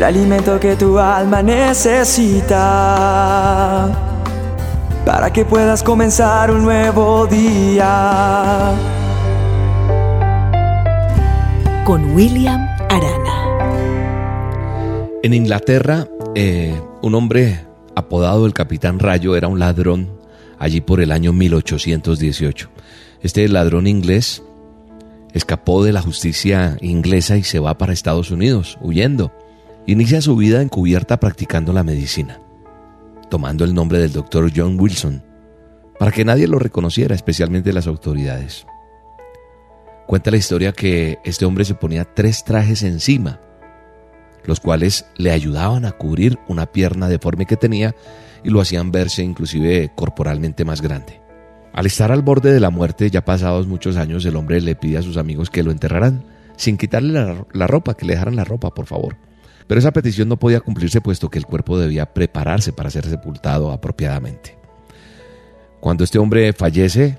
el alimento que tu alma necesita para que puedas comenzar un nuevo día. Con William Arana. En Inglaterra, eh, un hombre apodado el Capitán Rayo era un ladrón allí por el año 1818. Este ladrón inglés escapó de la justicia inglesa y se va para Estados Unidos, huyendo. Inicia su vida encubierta practicando la medicina, tomando el nombre del doctor John Wilson, para que nadie lo reconociera, especialmente las autoridades. Cuenta la historia que este hombre se ponía tres trajes encima, los cuales le ayudaban a cubrir una pierna deforme que tenía y lo hacían verse inclusive corporalmente más grande. Al estar al borde de la muerte, ya pasados muchos años, el hombre le pide a sus amigos que lo enterraran sin quitarle la, la, ropa, que le dejaran la ropa, por favor. Pero esa petición no podía cumplirse puesto que el cuerpo debía prepararse para ser sepultado apropiadamente. Cuando este hombre fallece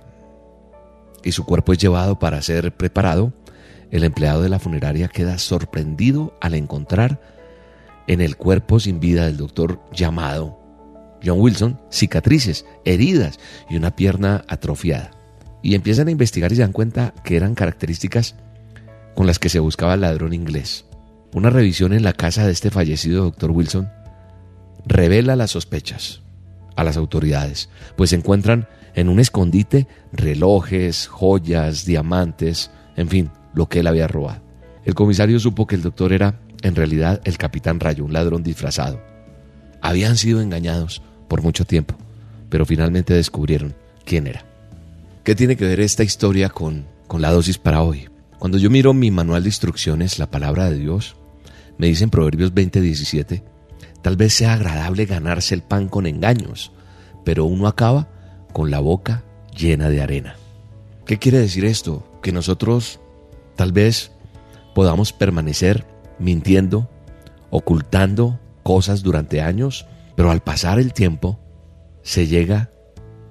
y su cuerpo es llevado para ser preparado, el empleado de la funeraria queda sorprendido al encontrar en el cuerpo sin vida del doctor llamado John Wilson cicatrices, heridas y una pierna atrofiada. Y empiezan a investigar y se dan cuenta que eran características con las que se buscaba el ladrón inglés. Una revisión en la casa de este fallecido doctor Wilson revela las sospechas a las autoridades, pues se encuentran en un escondite relojes, joyas, diamantes, en fin, lo que él había robado. El comisario supo que el doctor era en realidad el capitán Rayo, un ladrón disfrazado. Habían sido engañados por mucho tiempo, pero finalmente descubrieron quién era. ¿Qué tiene que ver esta historia con, con la dosis para hoy? Cuando yo miro mi manual de instrucciones, la palabra de Dios, me dice en Proverbios 20:17, tal vez sea agradable ganarse el pan con engaños, pero uno acaba con la boca llena de arena. ¿Qué quiere decir esto? Que nosotros tal vez podamos permanecer mintiendo, ocultando cosas durante años pero al pasar el tiempo, se llega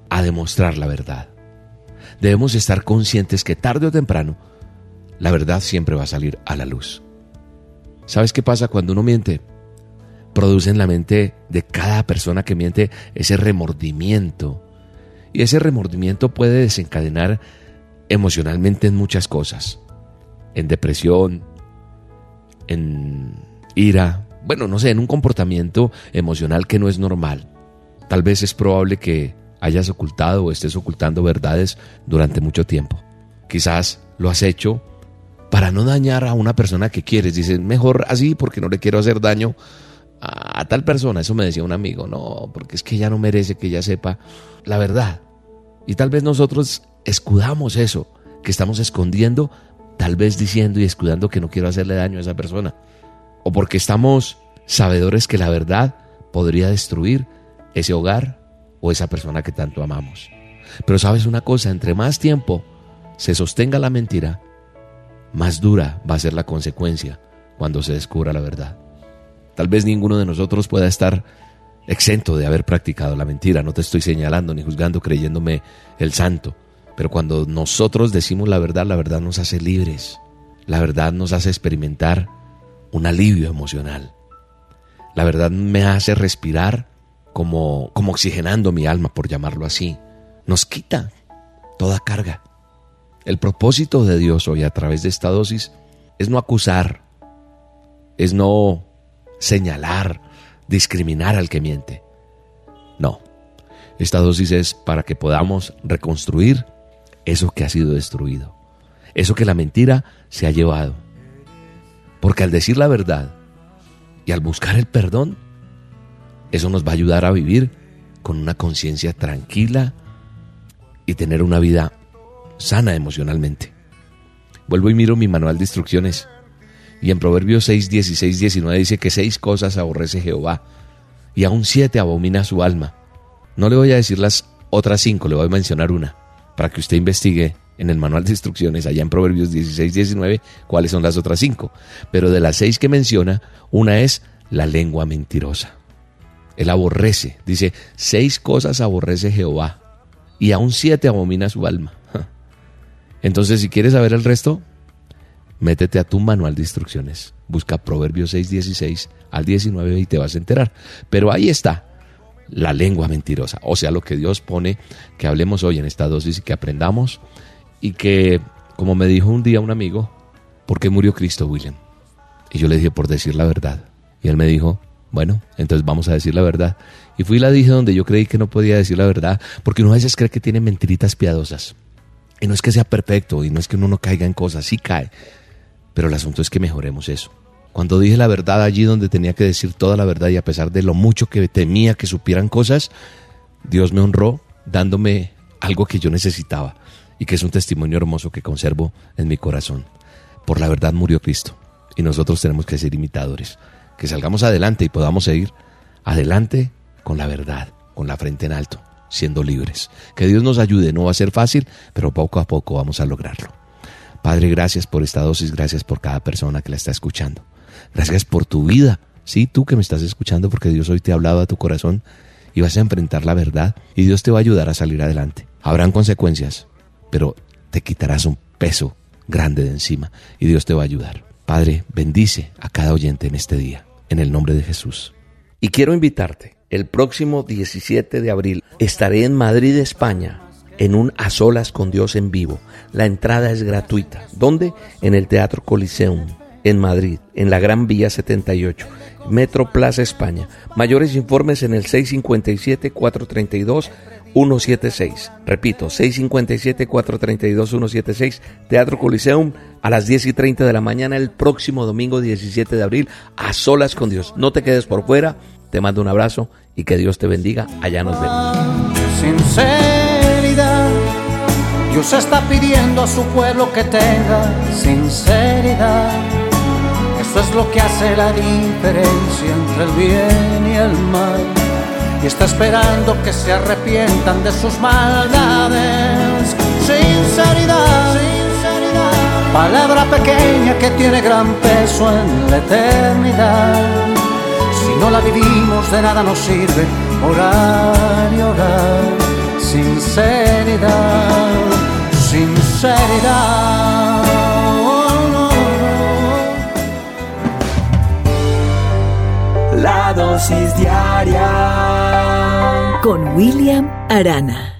a demostrar la verdad. Debemos estar conscientes que tarde o temprano, la verdad siempre va a salir a la luz. ¿Sabes qué pasa cuando uno miente? Produce en la mente de cada persona que miente ese remordimiento. Y ese remordimiento puede desencadenar emocionalmente en muchas cosas. En depresión, en ira, bueno, no sé, en un comportamiento emocional que no es normal. Tal vez es probable que hayas ocultado o estés ocultando verdades durante mucho tiempo. Quizás lo has hecho para no dañar a una persona que quieres. Dices, mejor así porque no le quiero hacer daño a, tal persona. Eso me decía un amigo. No, porque es que ella no merece que ella sepa la verdad. Y tal vez nosotros escudamos eso que estamos escondiendo, tal vez diciendo y escudando que no quiero hacerle daño a esa persona o porque estamos sabedores que la verdad podría destruir ese hogar o esa persona que tanto amamos. Pero sabes una cosa, entre más tiempo se sostenga la mentira, más dura va a ser la consecuencia cuando se descubra la verdad. Tal vez ninguno de nosotros pueda estar exento de haber practicado la mentira, no te estoy señalando ni juzgando creyéndome el santo, pero cuando nosotros decimos la verdad, la verdad nos hace libres, la verdad nos hace experimentar un alivio emocional. La verdad me hace respirar como, como oxigenando mi alma, por llamarlo así. Nos quita toda carga. El propósito de Dios hoy a través de esta dosis es no acusar, es no señalar, discriminar al que miente. No, esta dosis es para que podamos reconstruir eso que ha sido destruido, eso que la mentira se ha llevado porque al decir la verdad y al buscar el perdón, eso nos va a ayudar a vivir con una conciencia tranquila y tener una vida sana emocionalmente. Vuelvo y miro mi manual de instrucciones. Y en Proverbios 6, 16, 19 dice que seis cosas aborrece Jehová y aún siete abomina su alma. No le voy a decir las otras cinco, le voy a mencionar una, para que usted investigue en el manual de instrucciones, allá en Proverbios 16, 19, cuáles son las otras cinco. Pero de las seis que menciona, una es la lengua mentirosa. Él aborrece, dice, seis cosas aborrece Jehová y aún siete abomina su alma. Entonces, si quieres saber el resto, métete a tu manual de instrucciones, busca Proverbios 6, 16 al 19 y te vas a enterar. Pero ahí está la lengua mentirosa, o sea, lo que Dios pone que hablemos hoy en esta dosis y que aprendamos y que, como me dijo un día un amigo, ¿por qué murió Cristo, William? Y yo le dije, por decir la verdad. Y él me dijo, bueno, entonces vamos a decir la verdad. Y fui y la dije donde yo creí que no podía decir la verdad, porque uno a veces cree que tiene mentiritas piadosas. Y no es que sea perfecto, y no es que uno no caiga en cosas, sí cae. Pero el asunto es que mejoremos eso. Cuando dije la verdad allí donde tenía que decir toda la verdad y a pesar de lo mucho que temía que supieran cosas, Dios me honró dándome algo que yo necesitaba y que es un testimonio hermoso que conservo en mi corazón. Por la verdad murió Cristo y nosotros tenemos que ser imitadores, que salgamos adelante y podamos seguir adelante con la verdad, con la frente en alto, siendo libres. Que Dios nos ayude, no va a ser fácil, pero poco a poco vamos a lograrlo. Padre, gracias por esta dosis, gracias por cada persona que la está escuchando. Gracias por tu vida, sí, tú que me estás escuchando, porque Dios hoy te ha hablado a tu corazón y vas a enfrentar la verdad y Dios te va a ayudar a salir adelante. Habrán consecuencias, pero te quitarás un peso grande de encima y Dios te va a ayudar. Padre, bendice a cada oyente en este día, en el nombre de Jesús. Y quiero invitarte, el próximo 17 de abril estaré en Madrid, España, en un A Solas con Dios en vivo. La entrada es gratuita. ¿Dónde? En el Teatro Coliseum, en Madrid, en la Gran Vía 78, Metro Plaza España. Mayores informes en el 657-432-176. Repito, 657-432-176, Teatro Coliseum, a las 10 y 30 de la mañana el próximo domingo 17 de abril, a solas con Dios. No te quedes por fuera, te mando un abrazo y que Dios te bendiga. Allá nos vemos. Dios está pidiendo a su pueblo que tenga sinceridad. Eso es lo que hace la diferencia entre el bien y el mal. Y está esperando que se arrepientan de sus maldades. Sinceridad, sinceridad. Palabra pequeña que tiene gran peso en la eternidad. No la vivimos, de nada nos sirve orar y orar. Sinceridad sinceridad. La dosis diaria con William Arana.